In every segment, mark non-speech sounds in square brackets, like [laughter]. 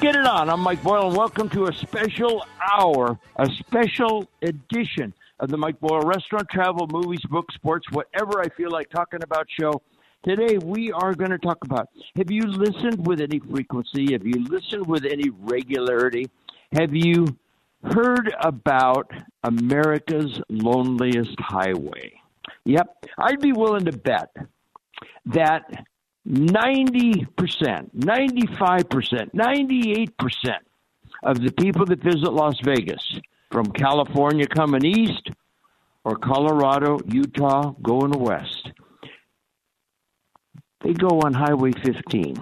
Get it on. I'm Mike Boyle, and welcome to a special hour, a special edition of the Mike Boyle Restaurant, Travel, Movies, Books, Sports, whatever I feel like talking about show. Today, we are going to talk about have you listened with any frequency? Have you listened with any regularity? Have you heard about America's loneliest highway? Yep, I'd be willing to bet that 90%, 95%, 98% of the people that visit Las Vegas from California coming east or Colorado, Utah going west, they go on Highway 15.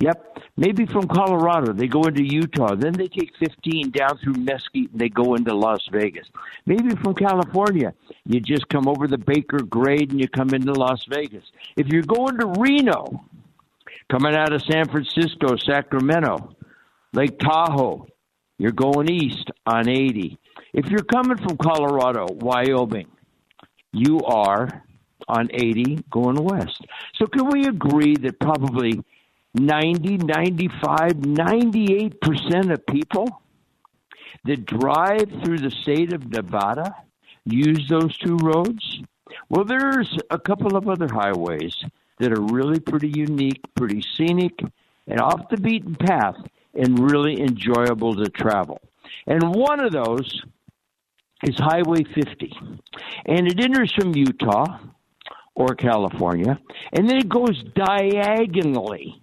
Yep, maybe from Colorado they go into Utah, then they take 15 down through Mesquite and they go into Las Vegas. Maybe from California you just come over the Baker Grade and you come into Las Vegas. If you're going to Reno, coming out of San Francisco, Sacramento, Lake Tahoe, you're going east on 80. If you're coming from Colorado, Wyoming, you are on 80 going west. So can we agree that probably 90, 95, 98% of people that drive through the state of Nevada use those two roads? Well, there's a couple of other highways that are really pretty unique, pretty scenic, and off the beaten path and really enjoyable to travel. And one of those is Highway 50. And it enters from Utah or California, and then it goes diagonally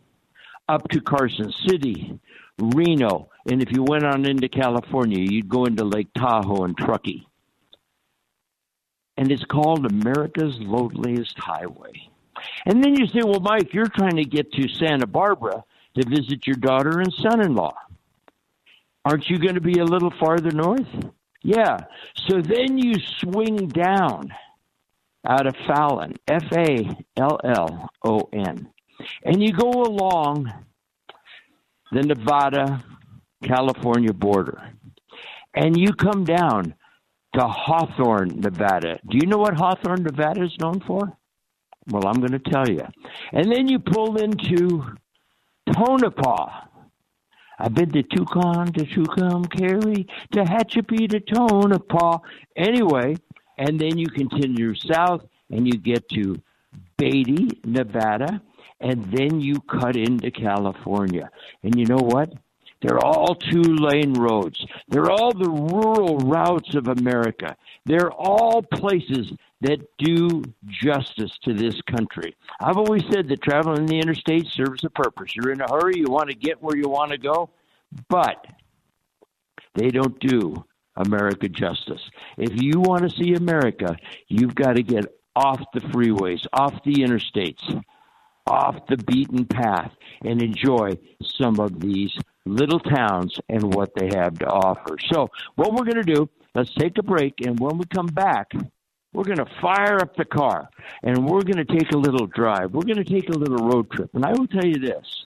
up to Carson City, Reno, and if you went on into California, you'd go into Lake Tahoe and Truckee. And it's called America's Loneliest Highway. And then you say, well, Mike, you're trying to get to Santa Barbara to visit your daughter and son in law. Aren't you going to be a little farther north? Yeah. So then you swing down out of Fallon, F A L L O N, and you go along the Nevada California border, and you come down to Hawthorne, Nevada. Do you know what Hawthorne, Nevada is known for? Well, I'm going to tell you. And then you pull into Tonopah. I've been to Tucson, to Tucumcari, to Tehachapi, to Tonopah. Anyway, and then you continue south and you get to Beatty, Nevada, and then you cut into California. And you know what? They're all two lane roads. They're all the rural routes of America. They're all places that do justice to this country. I've always said that traveling in the interstate serves a purpose. You're in a hurry, you want to get where you want to go, but they don't do America justice. If you want to see America, you've got to get off the freeways, off the interstates, off the beaten path, and enjoy some of these little towns and what they have to offer. So, what we're going to do, let's take a break, and when we come back, we're going to fire up the car and we're going to take a little drive. We're going to take a little road trip. And I will tell you this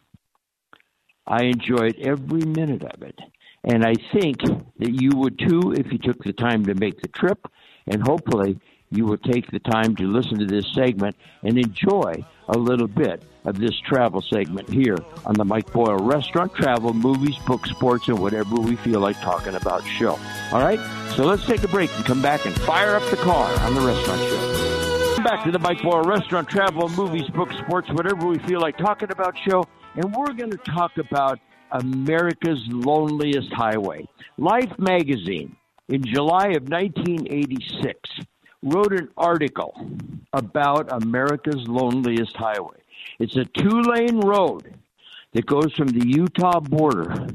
I enjoyed every minute of it. And I think that you would too if you took the time to make the trip. And hopefully, you will take the time to listen to this segment and enjoy a little bit of this travel segment here on the Mike Boyle Restaurant, Travel, Movies, Books, Sports, and whatever we feel like talking about show. All right? So let's take a break and come back and fire up the car on the restaurant show. Back to the Mike Boyle Restaurant, Travel, Movies, Books, Sports, whatever we feel like talking about show. And we're going to talk about America's Loneliest Highway. Life magazine in July of 1986 wrote an article about America's loneliest highway. It's a two lane road that goes from the Utah border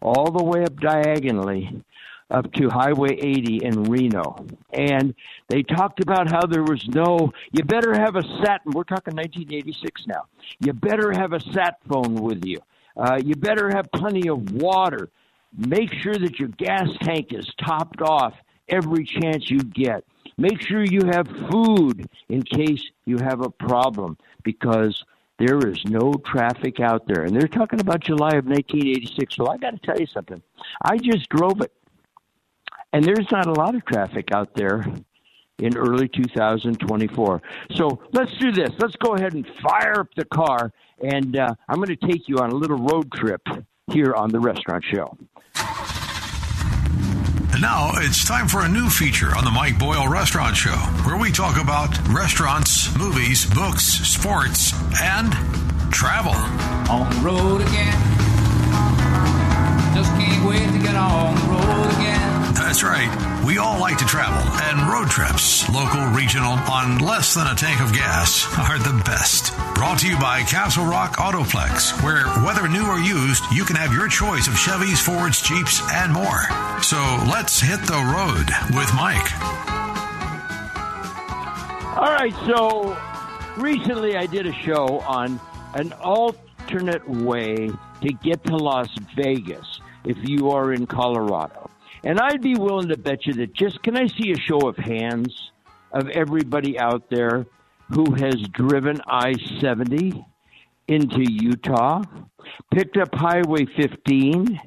all the way up diagonally up to Highway 80 in Reno. And they talked about how there was no, you better have a sat, we're talking 1986 now, you better have a sat phone with you. Uh, you better have plenty of water. Make sure that your gas tank is topped off every chance you get. Make sure you have food in case you have a problem because there is no traffic out there. And they're talking about July of 1986. So I got to tell you something. I just drove it. And there's not a lot of traffic out there in early 2024. So let's do this. Let's go ahead and fire up the car. And uh, I'm going to take you on a little road trip here on the restaurant show. Now it's time for a new feature on the Mike Boyle Restaurant Show, where we talk about restaurants, movies, books, sports, and travel. On the road again. Just can't wait to get on. That's right. We all like to travel, and road trips, local, regional, on less than a tank of gas, are the best. Brought to you by Castle Rock Autoplex, where whether new or used, you can have your choice of Chevys, Fords, Jeeps, and more. So let's hit the road with Mike. All right, so recently I did a show on an alternate way to get to Las Vegas if you are in Colorado. And I'd be willing to bet you that just can I see a show of hands of everybody out there who has driven I 70 into Utah, picked up Highway 15.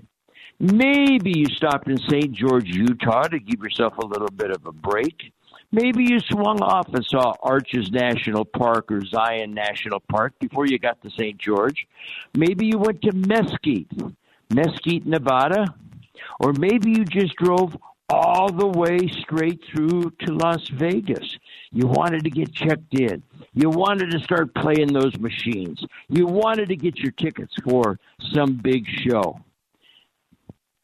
Maybe you stopped in St. George, Utah to give yourself a little bit of a break. Maybe you swung off and saw Arches National Park or Zion National Park before you got to St. George. Maybe you went to Mesquite, Mesquite, Nevada. Or maybe you just drove all the way straight through to Las Vegas. You wanted to get checked in. You wanted to start playing those machines. You wanted to get your tickets for some big show.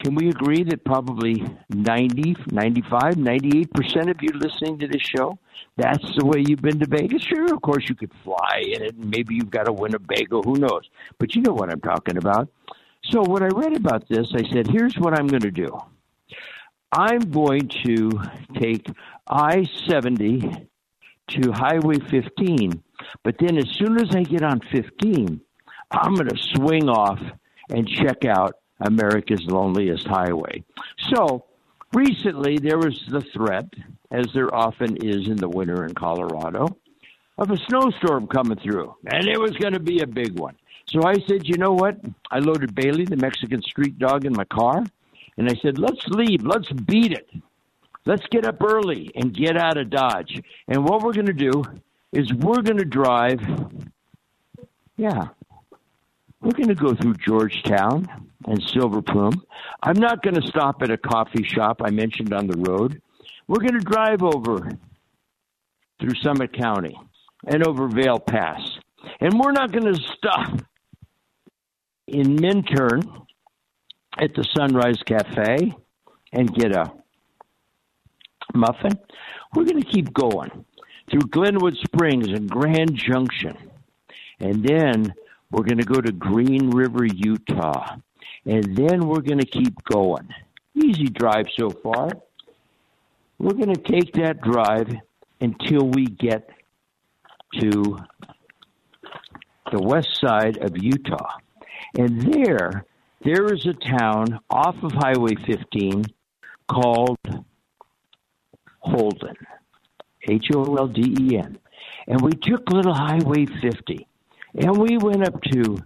Can we agree that probably 90, 95, 98% of you listening to this show, that's the way you've been to Vegas? Sure, of course you could fly in it, and maybe you've got a Winnebago, who knows? But you know what I'm talking about. So when I read about this, I said, here's what I'm going to do. I'm going to take I 70 to Highway 15, but then as soon as I get on 15, I'm going to swing off and check out America's Loneliest Highway. So recently there was the threat, as there often is in the winter in Colorado, of a snowstorm coming through, and it was going to be a big one. So I said, you know what? I loaded Bailey, the Mexican street dog, in my car, and I said, let's leave. Let's beat it. Let's get up early and get out of Dodge. And what we're going to do is we're going to drive, yeah, we're going to go through Georgetown and Silver Plume. I'm not going to stop at a coffee shop I mentioned on the road. We're going to drive over through Summit County and over Vail Pass. And we're not going to stop in Minturn at the Sunrise Cafe and get a muffin. We're going to keep going through Glenwood Springs and Grand Junction. And then we're going to go to Green River, Utah. And then we're going to keep going. Easy drive so far. We're going to take that drive until we get to the west side of Utah. And there, there is a town off of Highway 15 called Holden, H O L D E N. And we took little Highway 50 and we went up to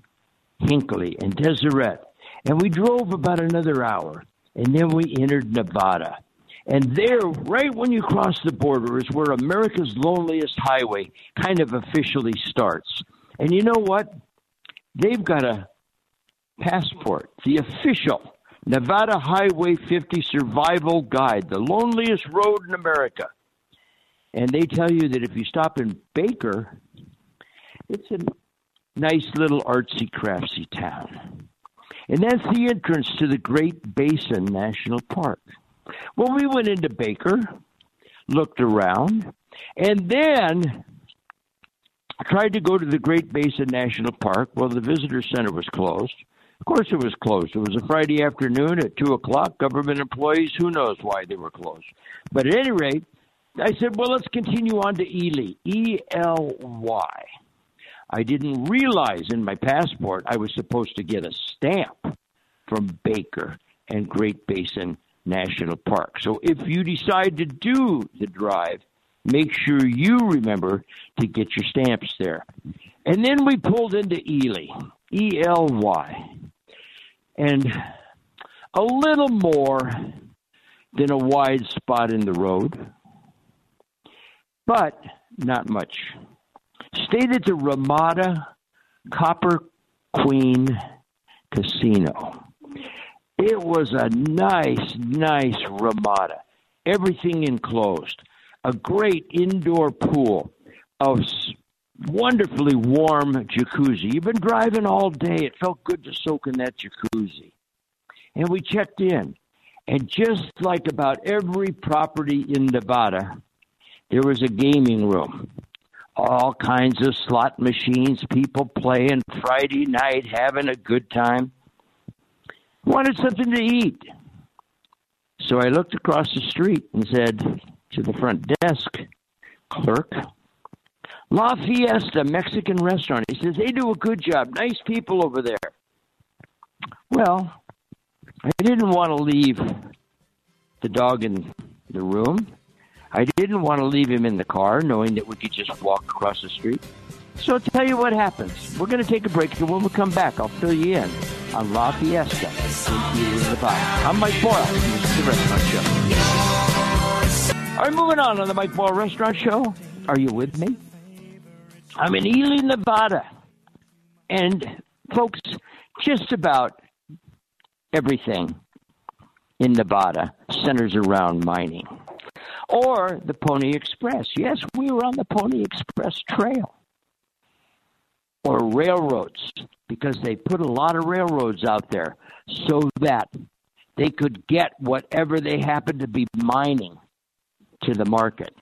Hinckley and Deseret and we drove about another hour and then we entered Nevada. And there, right when you cross the border, is where America's loneliest highway kind of officially starts. And you know what? They've got a passport, the official Nevada Highway 50 Survival Guide, the loneliest road in America. And they tell you that if you stop in Baker, it's a nice little artsy craftsy town. And that's the entrance to the Great Basin National Park. Well, we went into Baker, looked around, and then tried to go to the Great Basin National Park. Well, the visitor center was closed Of course, it was closed. It was a Friday afternoon at 2 o'clock. Government employees, who knows why they were closed. But at any rate, I said, well, let's continue on to Ely. E L Y. I didn't realize in my passport I was supposed to get a stamp from Baker and Great Basin National Park. So if you decide to do the drive, make sure you remember to get your stamps there. And then we pulled into Ely, E L Y. And a little more than a wide spot in the road, but not much. Stayed at the Ramada Copper Queen Casino. It was a nice, nice Ramada. Everything enclosed. A great indoor pool. A wonderfully warm jacuzzi. You've been driving all day. It felt good to soak in that jacuzzi. And we checked in. And just like about every property in Nevada, there was a gaming room. All kinds of slot machines, people playing Friday night, having a good time. Wanted something to eat. So I looked across the street and said to the front desk clerk, La Fiesta Mexican restaurant. He says, they do a good job. Nice people over there. Well, I didn't want to leave the dog in the room. I didn't want to leave him in the car, knowing that we could just walk across the street. So I'll tell you what happens. We're going to take a break, and when we come back, I'll fill you in on La Fiesta. I'm Mike Boyle. This is the Restaurant Show. All right, moving on on the Mike Boyle Restaurant Show. Are you with me? I'm in Ely, Nevada. And, folks, just about everything in Nevada centers around mining. Or the Pony Express. Yes, we were on the Pony Express Trail. Or railroads, because they put a lot of railroads out there so that they could get whatever they happened to be mining to the market.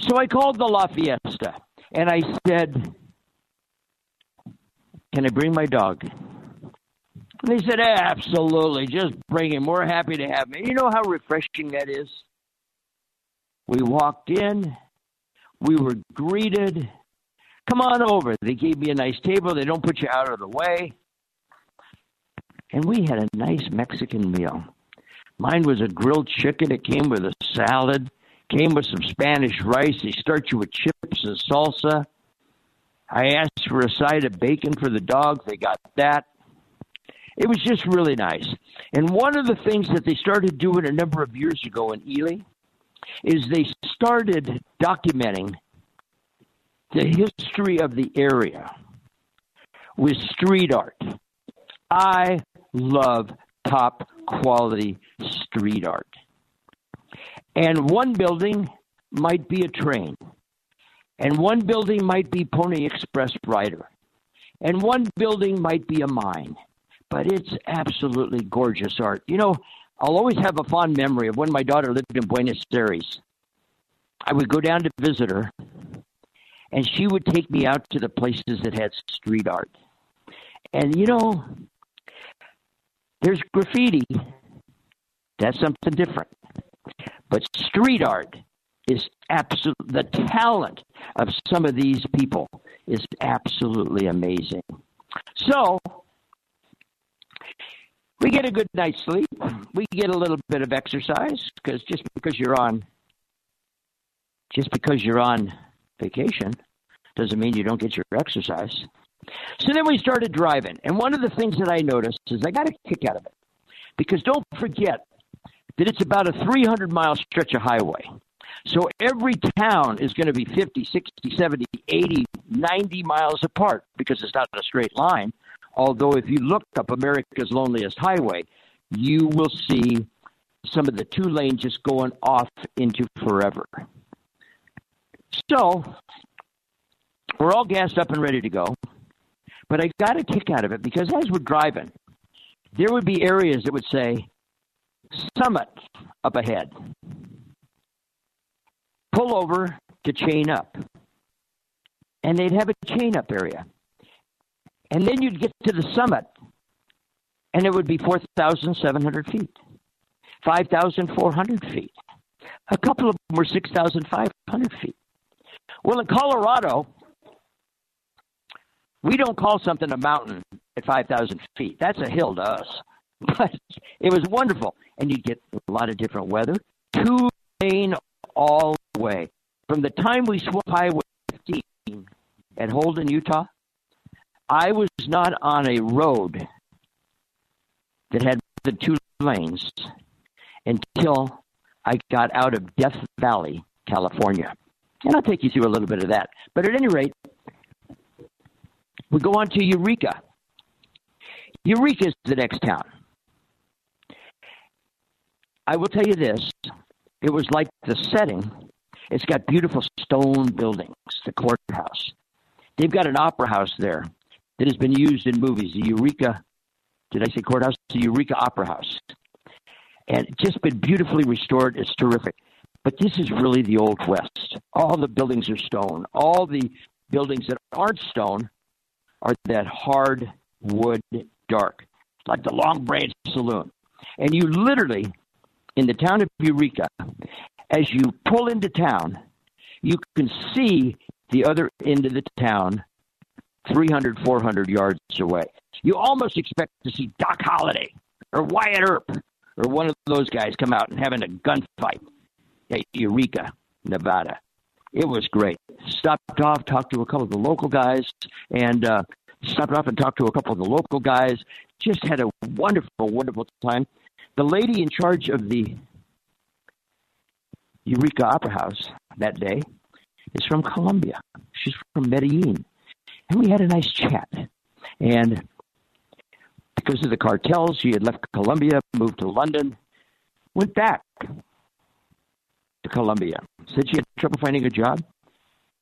So I called the La Fiesta and I said, Can I bring my dog? And they said, Absolutely, just bring him. We're happy to have him. You know how refreshing that is? We walked in, we were greeted. Come on over. They gave me a nice table. They don't put you out of the way. And we had a nice Mexican meal. Mine was a grilled chicken. It came with a salad, came with some Spanish rice. They start you with chips and salsa. I asked for a side of bacon for the dogs. They got that. It was just really nice. And one of the things that they started doing a number of years ago in Ely is they started documenting the history of the area with street art. I love top quality street art. And one building might be a train, and one building might be Pony Express Rider, and one building might be a mine. But it's absolutely gorgeous art. You know, I'll always have a fond memory of when my daughter lived in Buenos Aires. I would go down to visit her, and she would take me out to the places that had street art. And you know, there's graffiti. That's something different. But street art is absolute. The talent of some of these people is absolutely amazing. So we get a good night's sleep. We get a little bit of exercise because just because you're on just because you're on vacation doesn't mean you don't get your exercise. So then we started driving, and one of the things that I noticed is I got a kick out of it because don't forget that it's about a 300 mile stretch of highway. So every town is going to be 50, 60, 70, 80, 90 miles apart because it's not a straight line. Although, if you look up America's Loneliest Highway, you will see some of the two lanes just going off into forever. So, we're all gassed up and ready to go. But I got a kick out of it because as we're driving, there would be areas that would say summit up ahead. Pull over to chain up. And they'd have a chain up area. And then you'd get to the summit and it would be 4,700 feet, 5,400 feet. A couple of them were 6,500 feet. Well, in Colorado, we don't call something a mountain at 5,000 feet. That's a hill to us. [laughs] But it was wonderful. And you get a lot of different weather. Two lane all the way. From the time we swept Highway 15 at Holden, Utah, I was not on a road that had the two lanes until I got out of Death Valley, California. And I'll take you through a little bit of that. But at any rate, we go on to Eureka. Eureka is the next town. I will tell you this it was like the setting. It's got beautiful stone buildings, the courthouse. They've got an opera house there that has been used in movies, the Eureka, did I say courthouse? The Eureka Opera House. And just been beautifully restored. It's terrific. But this is really the Old West. All the buildings are stone. All the buildings that aren't stone are that hard wood dark, like the Long Branch Saloon. And you literally, in the town of Eureka, as you pull into town, you can see the other end of the town 300, 400 yards away. You almost expect to see Doc Holliday or Wyatt Earp or one of those guys come out and having a gunfight at Eureka, Nevada. It was great. Stopped off, talked to a couple of the local guys, and uh, stopped off and talked to a couple of the local guys. Just had a wonderful, wonderful time. The lady in charge of the Eureka Opera House that day is from Colombia. She's from Medellin. And we had a nice chat. And because of the cartels, she had left Colombia, moved to London, went back to Colombia. Said she had trouble finding a job.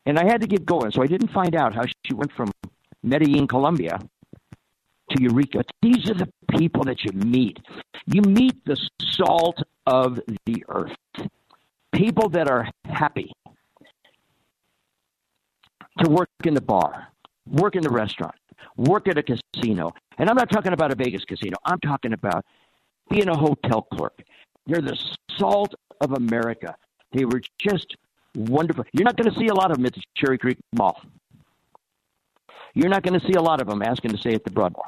And I had to get going, so I didn't find out how she went from Medellin, Colombia to Eureka. These are the people that you meet. You meet the salt of the earth. People that are happy to work in the bar, work in the restaurant, work at a casino. And I'm not talking about a Vegas casino. I'm talking about being a hotel clerk. They're the salt of America. They were just wonderful. You're not going to see a lot of them at the Cherry Creek Mall. You're not going to see a lot of them asking to stay at the Broadmoor.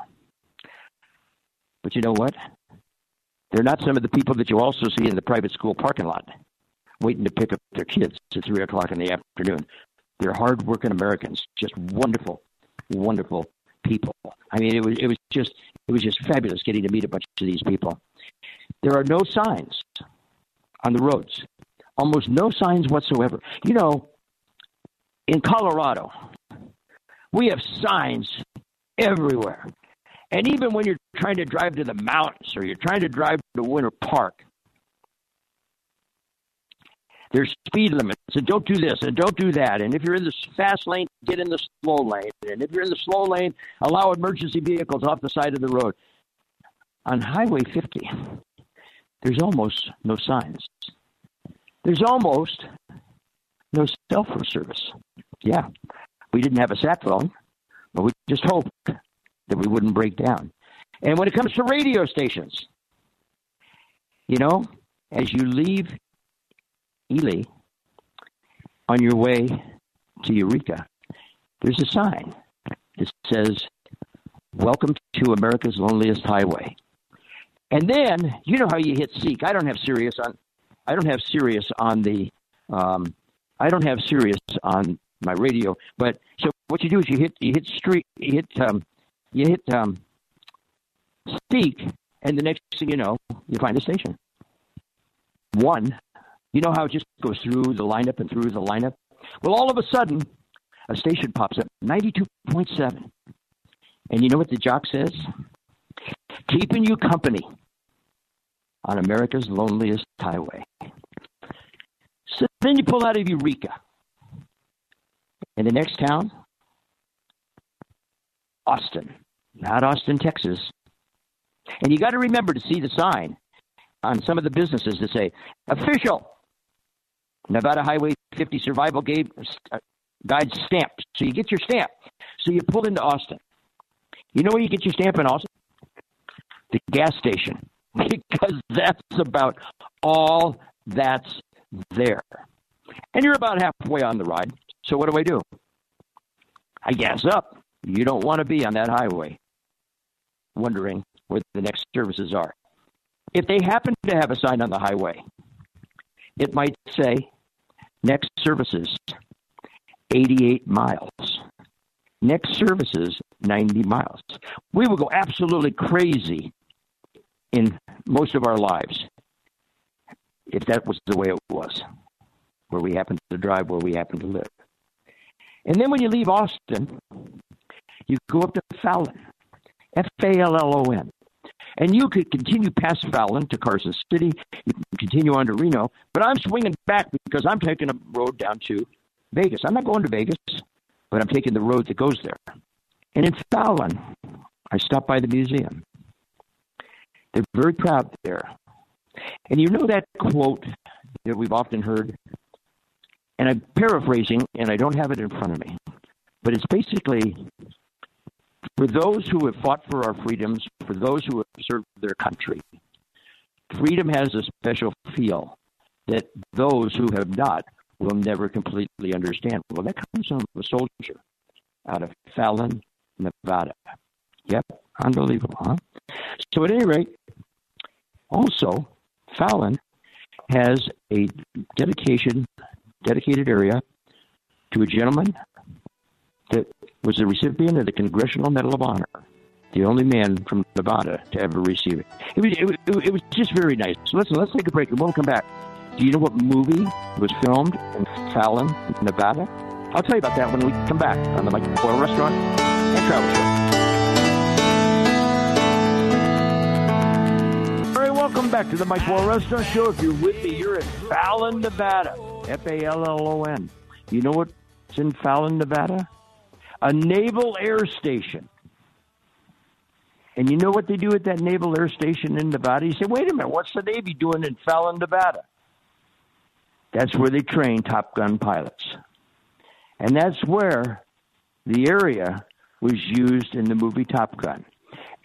But you know what? They're not some of the people that you also see in the private school parking lot waiting to pick up their kids at 3 o'clock in the afternoon. They're hardworking Americans, just wonderful, wonderful people. I mean, it was it was just it was just fabulous getting to meet a bunch of these people. There are no signs on the roads, almost no signs whatsoever. You know, in Colorado, we have signs everywhere. And even when you're trying to drive to the mountains or you're trying to drive to Winter Park, there's speed limits, and don't do this, and don't do that. And if you're in the fast lane, get in the slow lane. And if you're in the slow lane, allow emergency vehicles off the side of the road. On Highway 50, there's almost no signs. There's almost no cell phone service. Yeah, we didn't have a sat phone, but we just hoped that we wouldn't break down. And when it comes to radio stations, you know, as you leave Ely on your way to Eureka, there's a sign that says, Welcome to America's Loneliest Highway. And then you know how you hit seek. I don't have Sirius on I don't have Sirius on the um, I don't have Sirius on my radio. But so what you do is you hit you hit street you hit um, you hit um, seek, and the next thing you know, you find a station. One you know how it just goes through the lineup and through the lineup? Well, all of a sudden, a station pops up 92.7. And you know what the jock says? Keeping you company on America's loneliest highway. So then you pull out of Eureka. And the next town, Austin, not Austin, Texas. And you got to remember to see the sign on some of the businesses that say official Nevada Highway 50 Survival Guide, uh, stamp. So you get your stamp. So you pull into Austin. You know where you get your stamp in Austin? the gas station, [laughs] because that's about all that's there. And you're about halfway on the ride. So what do I do? I gas up. You don't want to be on that highway wondering where the next services are. If they happen to have a sign on the highway, it might say next services 88 miles. Next services 90 miles. We will go absolutely crazy in most of our lives if that was the way it was, where we happen to drive, where we happen to live. And then when you leave Austin, you go up to Fallon, F A L L O N. And you could continue past Fallon to Carson City. You can continue on to Reno. But I'm swinging back because I'm taking a road down to Vegas. I'm not going to Vegas, but I'm taking the road that goes there. And in Fallon, I stopped by the museum. They're very proud there. And you know that quote that we've often heard? And I'm paraphrasing, and I don't have it in front of me. But it's basically for those who have fought for our freedoms, for those who have served their country, freedom has a special feel that those who have not will never completely understand. Well, that comes from a soldier out of Fallon, Nevada. Yep, unbelievable, huh? So, at any rate, also, Fallon has a dedication, dedicated area to a gentleman that was the recipient of the Congressional Medal of Honor, the only man from Nevada to ever receive it. It was, it was, it was just very nice. So listen, let's take a break and we'll come back. Do you know what movie was filmed in Fallon, Nevada? I'll tell you about that when we come back on the Mike Boyle Restaurant and Travel Show. All right, welcome back to the Mike Boyle Restaurant Show. If you're with me, you're in Fallon, Nevada. F A L L O N. You know what's in Fallon, Nevada? A naval air station. And you know what they do at that naval air station in Nevada? You say, wait a minute, what's the Navy doing in Fallon, Nevada? That's where they train Top Gun pilots. And that's where the area was used in the movie Top Gun.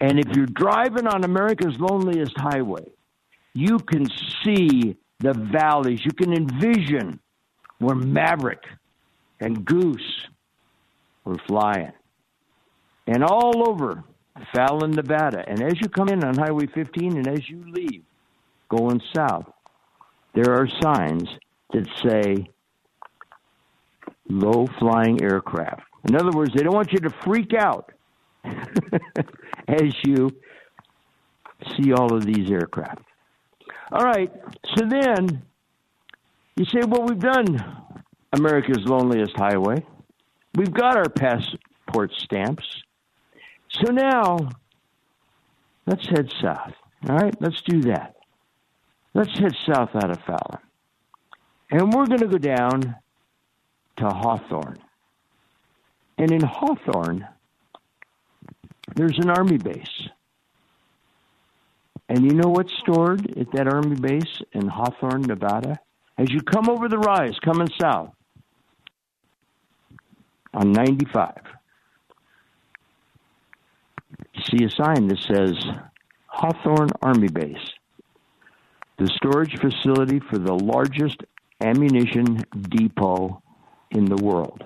And if you're driving on America's loneliest highway, you can see the valleys. You can envision where Maverick and Goose were flying. And all over Fallon, Nevada. And as you come in on Highway 15 and as you leave going south, there are signs that say low flying aircraft. In other words, they don't want you to freak out [laughs] as you see all of these aircraft. All right, so then you say, well, we've done America's loneliest highway. We've got our passport stamps. So now, let's head south. All right, let's do that. Let's head south out of Fallon. And we're going to go down to Hawthorne. And in Hawthorne, there's an army base. And you know what's stored at that army base in Hawthorne, Nevada? As you come over the rise, coming south, on 95. You see a sign that says Hawthorne Army Base, the storage facility for the largest ammunition depot in the world.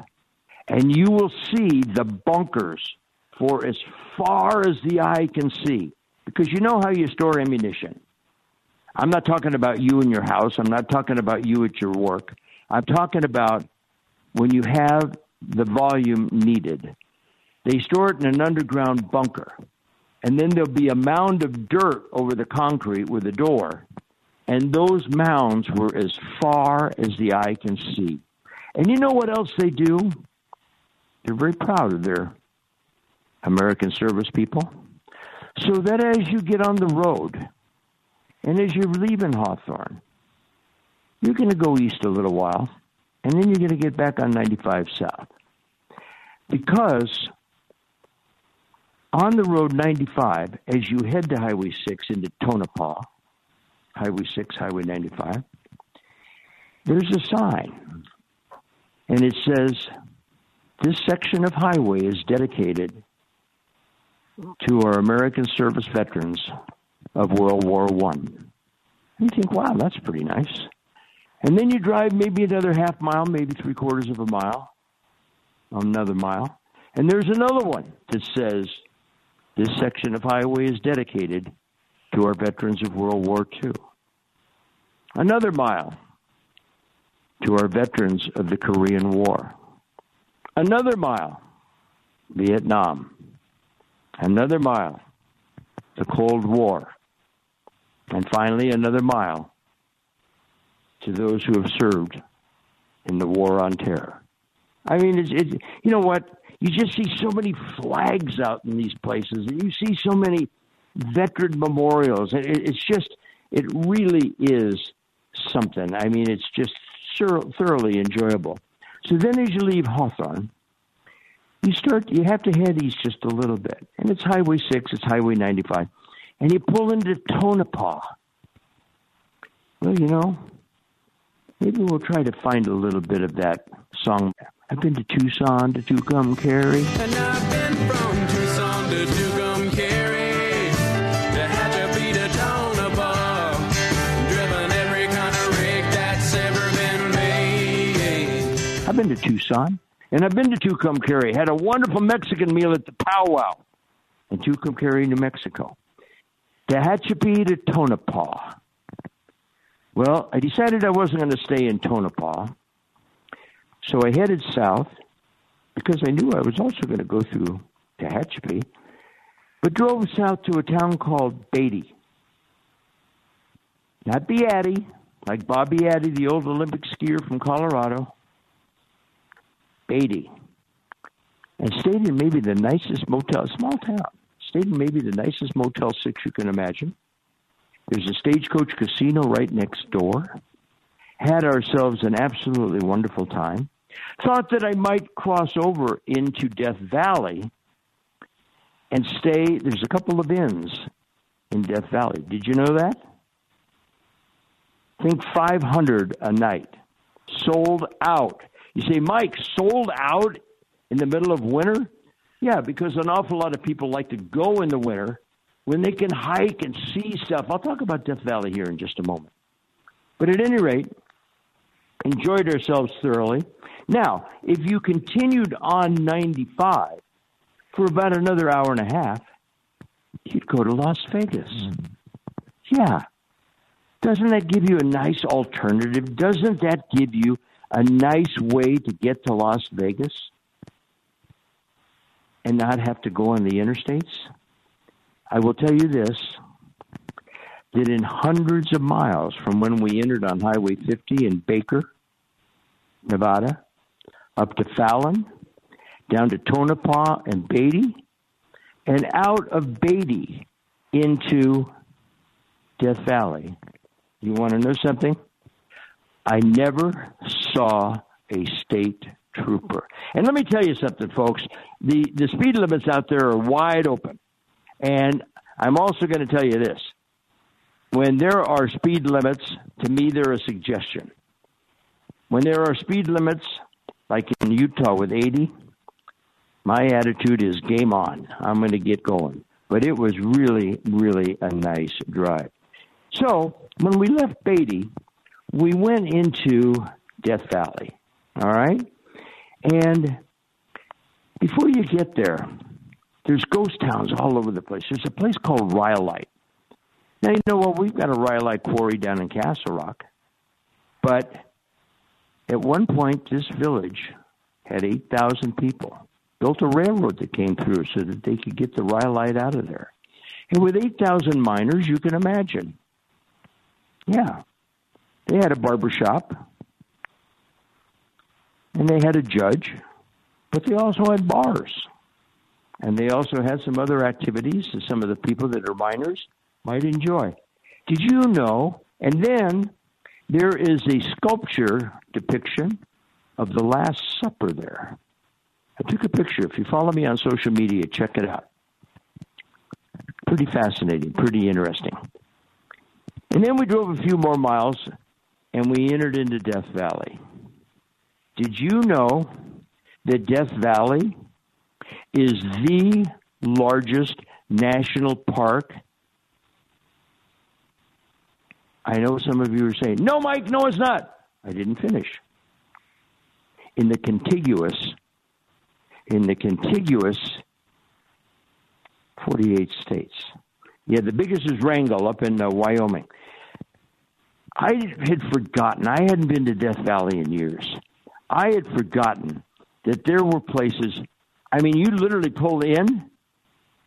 And you will see the bunkers for as far as the eye can see. Because you know how you store ammunition. I'm not talking about you in your house. I'm not talking about you at your work. I'm talking about when you have the volume needed. They store it in an underground bunker, and then there'll be a mound of dirt over the concrete with a door, and those mounds were as far as the eye can see. And you know what else they do? They're very proud of their American service people. So that as you get on the road, and as you're leaving Hawthorne, you're going to go east a little while and then you're going to get back on 95 South. Because on the road 95, as you head to Highway 6 into Tonopah, Highway 6, Highway 95, there's a sign. And it says, This section of highway is dedicated to our American service veterans of World War One. You think, wow, that's pretty nice. And then you drive maybe another half mile, maybe three quarters of a mile, another mile, and there's another one that says this section of highway is dedicated to our veterans of World War II. Another mile to our veterans of the Korean War. Another mile, Vietnam. Another mile, the Cold War. And finally, another mile to those who have served in the War on Terror. I mean, it's, it's you know what? You just see so many flags out in these places, and you see so many veteran memorials. It, it's just, it really is something. I mean, it's just thoroughly enjoyable. So then, as you leave Hawthorne, you start. You have to head east just a little bit, and it's Highway Six. It's Highway ninety five, and you pull into Tonopah. Well, you know, maybe we'll try to find a little bit of that song. I've been to Tucson to Tucumcari. And I've been from Tucson to Tucumcari, Tehachapi to Tonopah, driven every kind of rig that's ever been made. I've been to Tucson, and I've been to Tucumcari. Had a wonderful Mexican meal at the Powwow in Tucumcari, New Mexico. Tehachapi to Tonopah. Well, I decided I wasn't going to stay in Tonopah, so I headed south because I knew I was also going to go through Tehachapi, but drove south to a town called Beatty. Not Beatty, like Bob Beattie, the old Olympic skier from Colorado. Beatty. And stayed in maybe the nicest motel, small town. Stayed in maybe the nicest Motel 6 you can imagine. There's a stagecoach casino right next door. Had ourselves an absolutely wonderful time. Thought that I might cross over into Death Valley and stay. There's a couple of inns in Death Valley. Did you know that? Think 500 a night. Sold out. You say, Mike, sold out in the middle of winter? Yeah, because an awful lot of people like to go in the winter when they can hike and see stuff. I'll talk about Death Valley here in just a moment. But at any rate, enjoyed ourselves thoroughly. Now, if you continued on 95 for about another hour and a half, you'd go to Las Vegas. Mm. Yeah. Doesn't that give you a nice alternative? Doesn't that give you a nice way to get to Las Vegas and not have to go on the interstates? I will tell you this that in hundreds of miles from when we entered on Highway 50 in Baker, Nevada, up to Fallon, down to Tonopah and Beatty, and out of Beatty into Death Valley. You want to know something? I never saw a state trooper. And let me tell you something, folks. The the speed limits out there are wide open. And I'm also going to tell you this. When there are speed limits, to me they're a suggestion. When there are speed limits, like in Utah with 80, my attitude is game on. I'm going to get going. But it was really, really a nice drive. So when we left Beatty, we went into Death Valley. All right? And before you get there, there's ghost towns all over the place. There's a place called Rhyolite. Now, you know what? We've got a Rhyolite quarry down in Castle Rock. But at one point, this village had 8,000 people. Built a railroad that came through so that they could get the Rhyolite out of there. And with 8,000 miners, you can imagine. Yeah. They had a barber shop. And they had a judge. But they also had bars. And they also had some other activities that some of the people that are miners might enjoy. Did you know? And then there is a sculpture depiction of the Last Supper there. I took a picture. If you follow me on social media, check it out. Pretty fascinating, pretty interesting. And then we drove a few more miles and we entered into Death Valley. Did you know that Death Valley is the largest National Park. I know some of you are saying, no, Mike, no, it's not. I didn't finish. In the contiguous, in the contiguous 48 states. Yeah, the biggest is Wrangell up in uh, Wyoming. I had forgotten, I hadn't been to Death Valley in years. I had forgotten that there were places, I mean, you literally pull in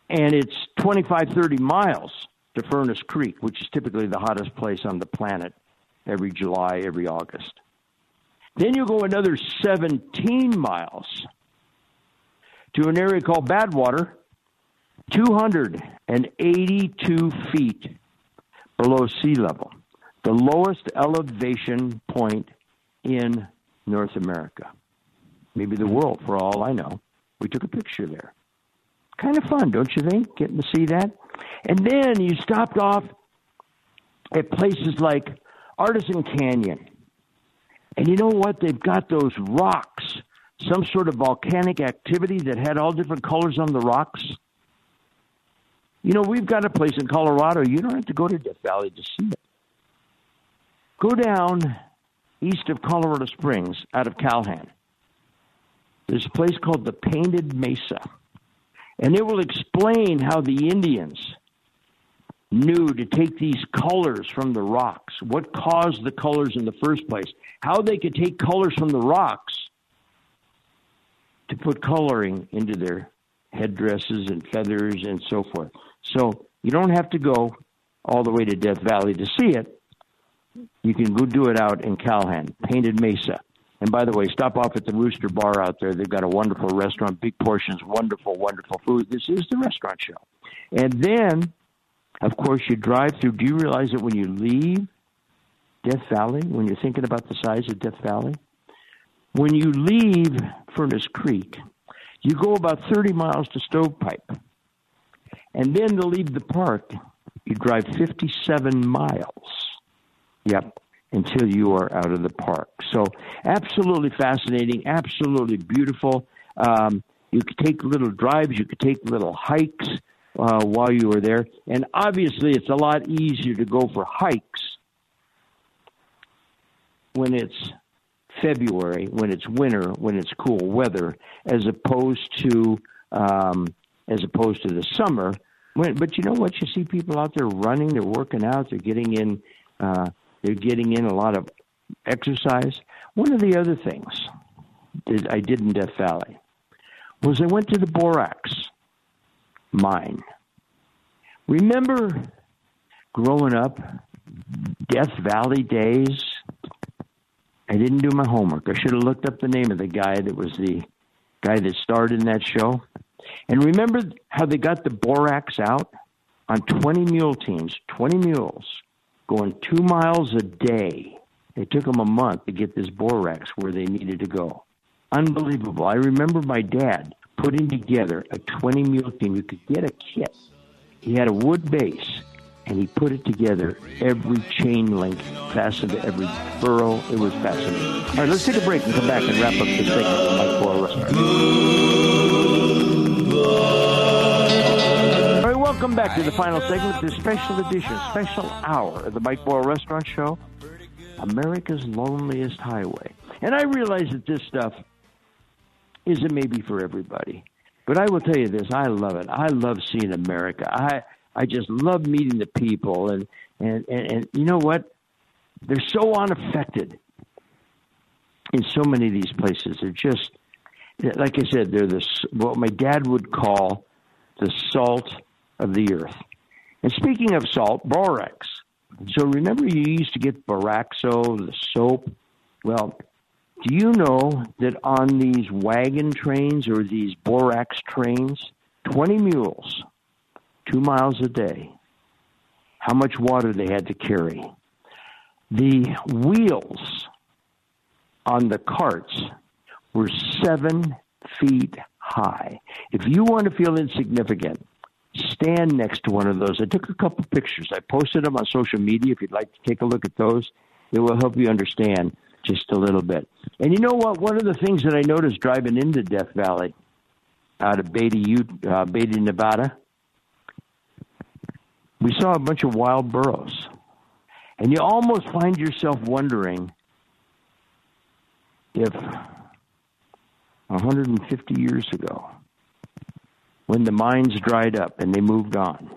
and it's 25, 30 miles to Furnace Creek, which is typically the hottest place on the planet every July, every August. Then you go another 17 miles to an area called Badwater, 282 feet below sea level, the lowest elevation point in North America. Maybe the world, for all I know. We took a picture there. Kind of fun, don't you think? Getting to see that. And then you stopped off at places like Artisan Canyon. And you know what? They've got those rocks, some sort of volcanic activity that had all different colors on the rocks. You know, we've got a place in Colorado. You don't have to go to Death Valley to see it. Go down east of Colorado Springs out of Calhan. There's a place called the Painted Mesa. And it will explain how the Indians knew to take these colors from the rocks, what caused the colors in the first place, how they could take colors from the rocks to put coloring into their headdresses and feathers and so forth. So you don't have to go all the way to Death Valley to see it. You can go do it out in Calhan, Painted Mesa. And by the way, stop off at the Rooster Bar out there. They've got a wonderful restaurant, big portions, wonderful, wonderful food. This is the restaurant show. And then, of course, you drive through. Do you realize that when you leave Death Valley, when you're thinking about the size of Death Valley, when you leave Furnace Creek, you go about 30 miles to Stovepipe. And then to leave the park, you drive 57 miles. Yep until you are out of the park. So, absolutely fascinating, absolutely beautiful. Um, you could take little drives, you could take little hikes uh, while you were there. And obviously, it's a lot easier to go for hikes when it's February, when it's winter, when it's cool weather, as opposed to um, as opposed to the summer. When, but you know what? You see people out there running, they're working out, they're getting in uh, they're getting in a lot of exercise. One of the other things that I did in Death Valley was I went to the borax mine. Remember growing up, Death Valley days? I didn't do my homework. I should have looked up the name of the guy that was the guy that starred in that show. And remember how they got the borax out on 20 mule teams, 20 mules going two miles a day. It took them a month to get this borax where they needed to go. Unbelievable. I remember my dad putting together a 20 mule team. You could get a kit. He had a wood base, and he put it together, every chain link fastened to every furrow. It was fascinating. All right, let's take a break and come back and wrap up this segment of Mike Boyle welcome back to the final segment, the special edition, special hour of the Mike Boyle Restaurant Show, America's Loneliest Highway. And I realize that this stuff isn't maybe for everybody. But I will tell you this, I love it. I love seeing America. I I just love meeting the people and and and, and you know what? They're so unaffected in so many of these places. They're just like I said, they're this what my dad would call the salt of the earth. And speaking of salt, borax. So remember you used to get Boraxo, the soap? Well, do you know that on these wagon trains or these borax trains, 20 mules, two miles a day, how much water they had to carry? The wheels on the carts were seven feet high. If you want to feel insignificant, stand next to one of those. I took a couple pictures. I posted them on social media. If you'd like to take a look at those, it will help you understand just a little bit. And you know what? One of the things that I noticed driving into Death Valley out of Beatty, uh, Beatty, Nevada, we saw a bunch of wild burros. And you almost find yourself wondering if 150 years ago, when the mines dried up and they moved on,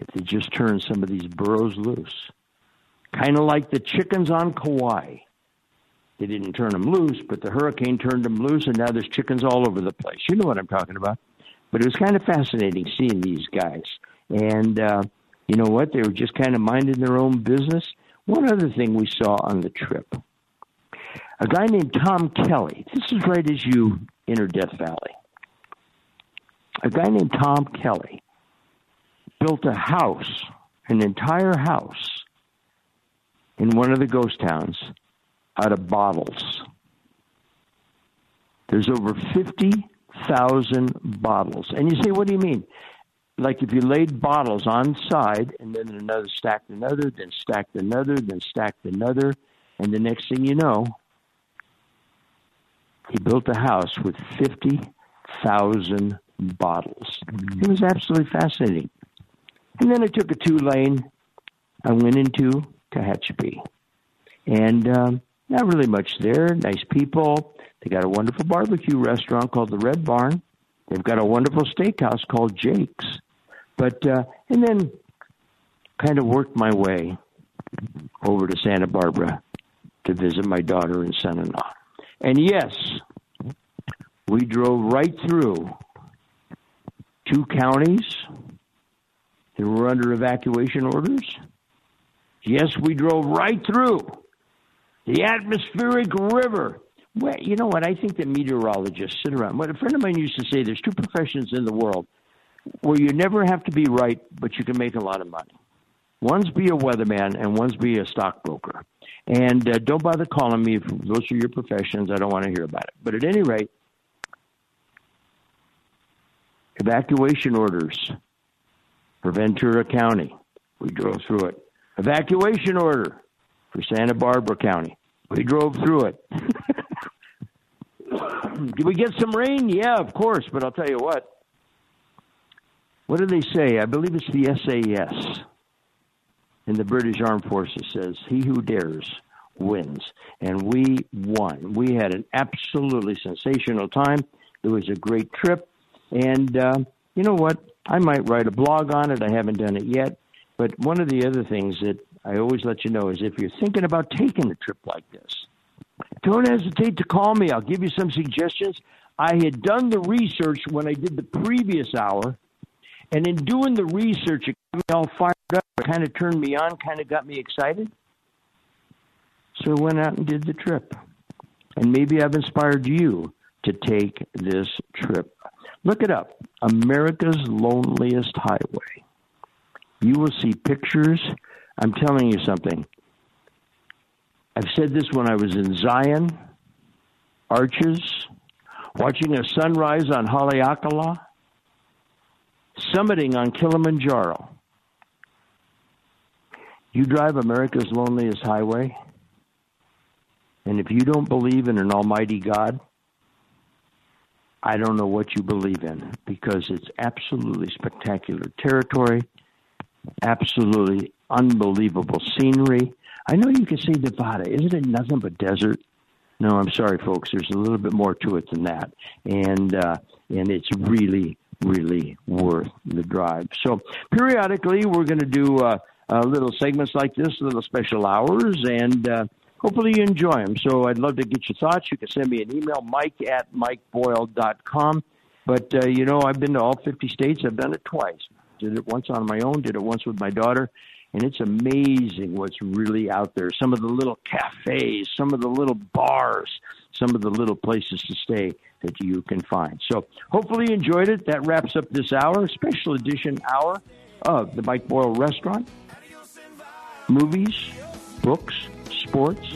if they just turned some of these burros loose, kind of like the chickens on Kauai. They didn't turn them loose, but the hurricane turned them loose, and now there's chickens all over the place. You know what I'm talking about. But it was kind of fascinating seeing these guys. And uh, you know what? They were just kind of minding their own business. One other thing we saw on the trip a guy named Tom Kelly. This is right as you enter Death Valley. A guy named Tom Kelly built a house, an entire house, in one of the ghost towns out of bottles. There's over 50,000 bottles. And you say, what do you mean? Like if you laid bottles on side and then another stacked another, then stacked another, then stacked another, and the next thing you know, he built a house with 50,000 bottles. It was absolutely fascinating. And then I took a two lane. I went into Tehachapi. And um, not really much there. Nice people. They got a wonderful barbecue restaurant called the Red Barn. They've got a wonderful steakhouse called Jake's. But, uh, and then kind of worked my way over to Santa Barbara to visit my daughter and son in law. And yes, we drove right through two counties that were under evacuation orders. Yes, we drove right through the atmospheric river. Well, you know what? I think that meteorologists sit around. What a friend of mine used to say: "There's two professions in the world where you never have to be right, but you can make a lot of money. One's be a weatherman, and one's be a stockbroker. And uh, don't bother calling me if those are your professions. I don't want to hear about it. But at any rate, evacuation orders for Ventura County. We drove through it. Evacuation order for Santa Barbara County. We drove through it. [laughs] Did we get some rain? Yeah, of course. But I'll tell you what. What do they say? I believe it's the SAS in the British Armed Forces says, He who dares wins. And we won. We had an absolutely sensational time. It was a great trip. And uh, you know what? I might write a blog on it. I haven't done it yet. But one of the other things that I always let you know is if you're thinking about taking a trip like this, don't hesitate to call me. I'll give you some suggestions. I had done the research when I did the previous hour, and in doing the research, it got me all fired up. It kind of turned me on, kind of got me excited. So I went out and did the trip. And maybe I've inspired you to take this trip. Look it up America's Loneliest Highway. You will see pictures. I'm telling you something. I've said this when I was in Zion, Arches, watching a sunrise on Haleakala, summiting on Kilimanjaro. You drive America's loneliest highway, and if you don't believe in an almighty God, I don't know what you believe in because it's absolutely spectacular territory, absolutely unbelievable scenery. I know you can see Nevada. Isn't it nothing but desert? No, I'm sorry, folks. There's a little bit more to it than that, and uh, and it's really, really worth the drive. So periodically, we're going to do uh, uh, little segments like this, little special hours, and uh, hopefully you enjoy them. So I'd love to get your thoughts. You can send me an email, mike at mikeboyle.com. But, uh, you know, I've been to all 50 states. I've done it twice. Did it once on my own, did it once with my daughter. And it's amazing what's really out there. Some of the little cafes, some of the little bars, some of the little places to stay that you can find. So hopefully you enjoyed it. That wraps up this hour, special edition hour of the Mike Boyle Restaurant. Movies, books, sports,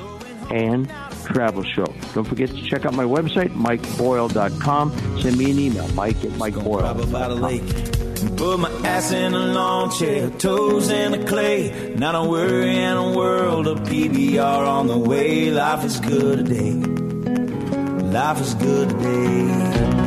and travel show. Don't forget to check out my website, mikeboyle.com. Send me an email, mike at mikeboyle.com. Put my ass in a lawn chair, toes in the clay. Not a worry in a world of PBR on the way. Life is good today. Life is good today.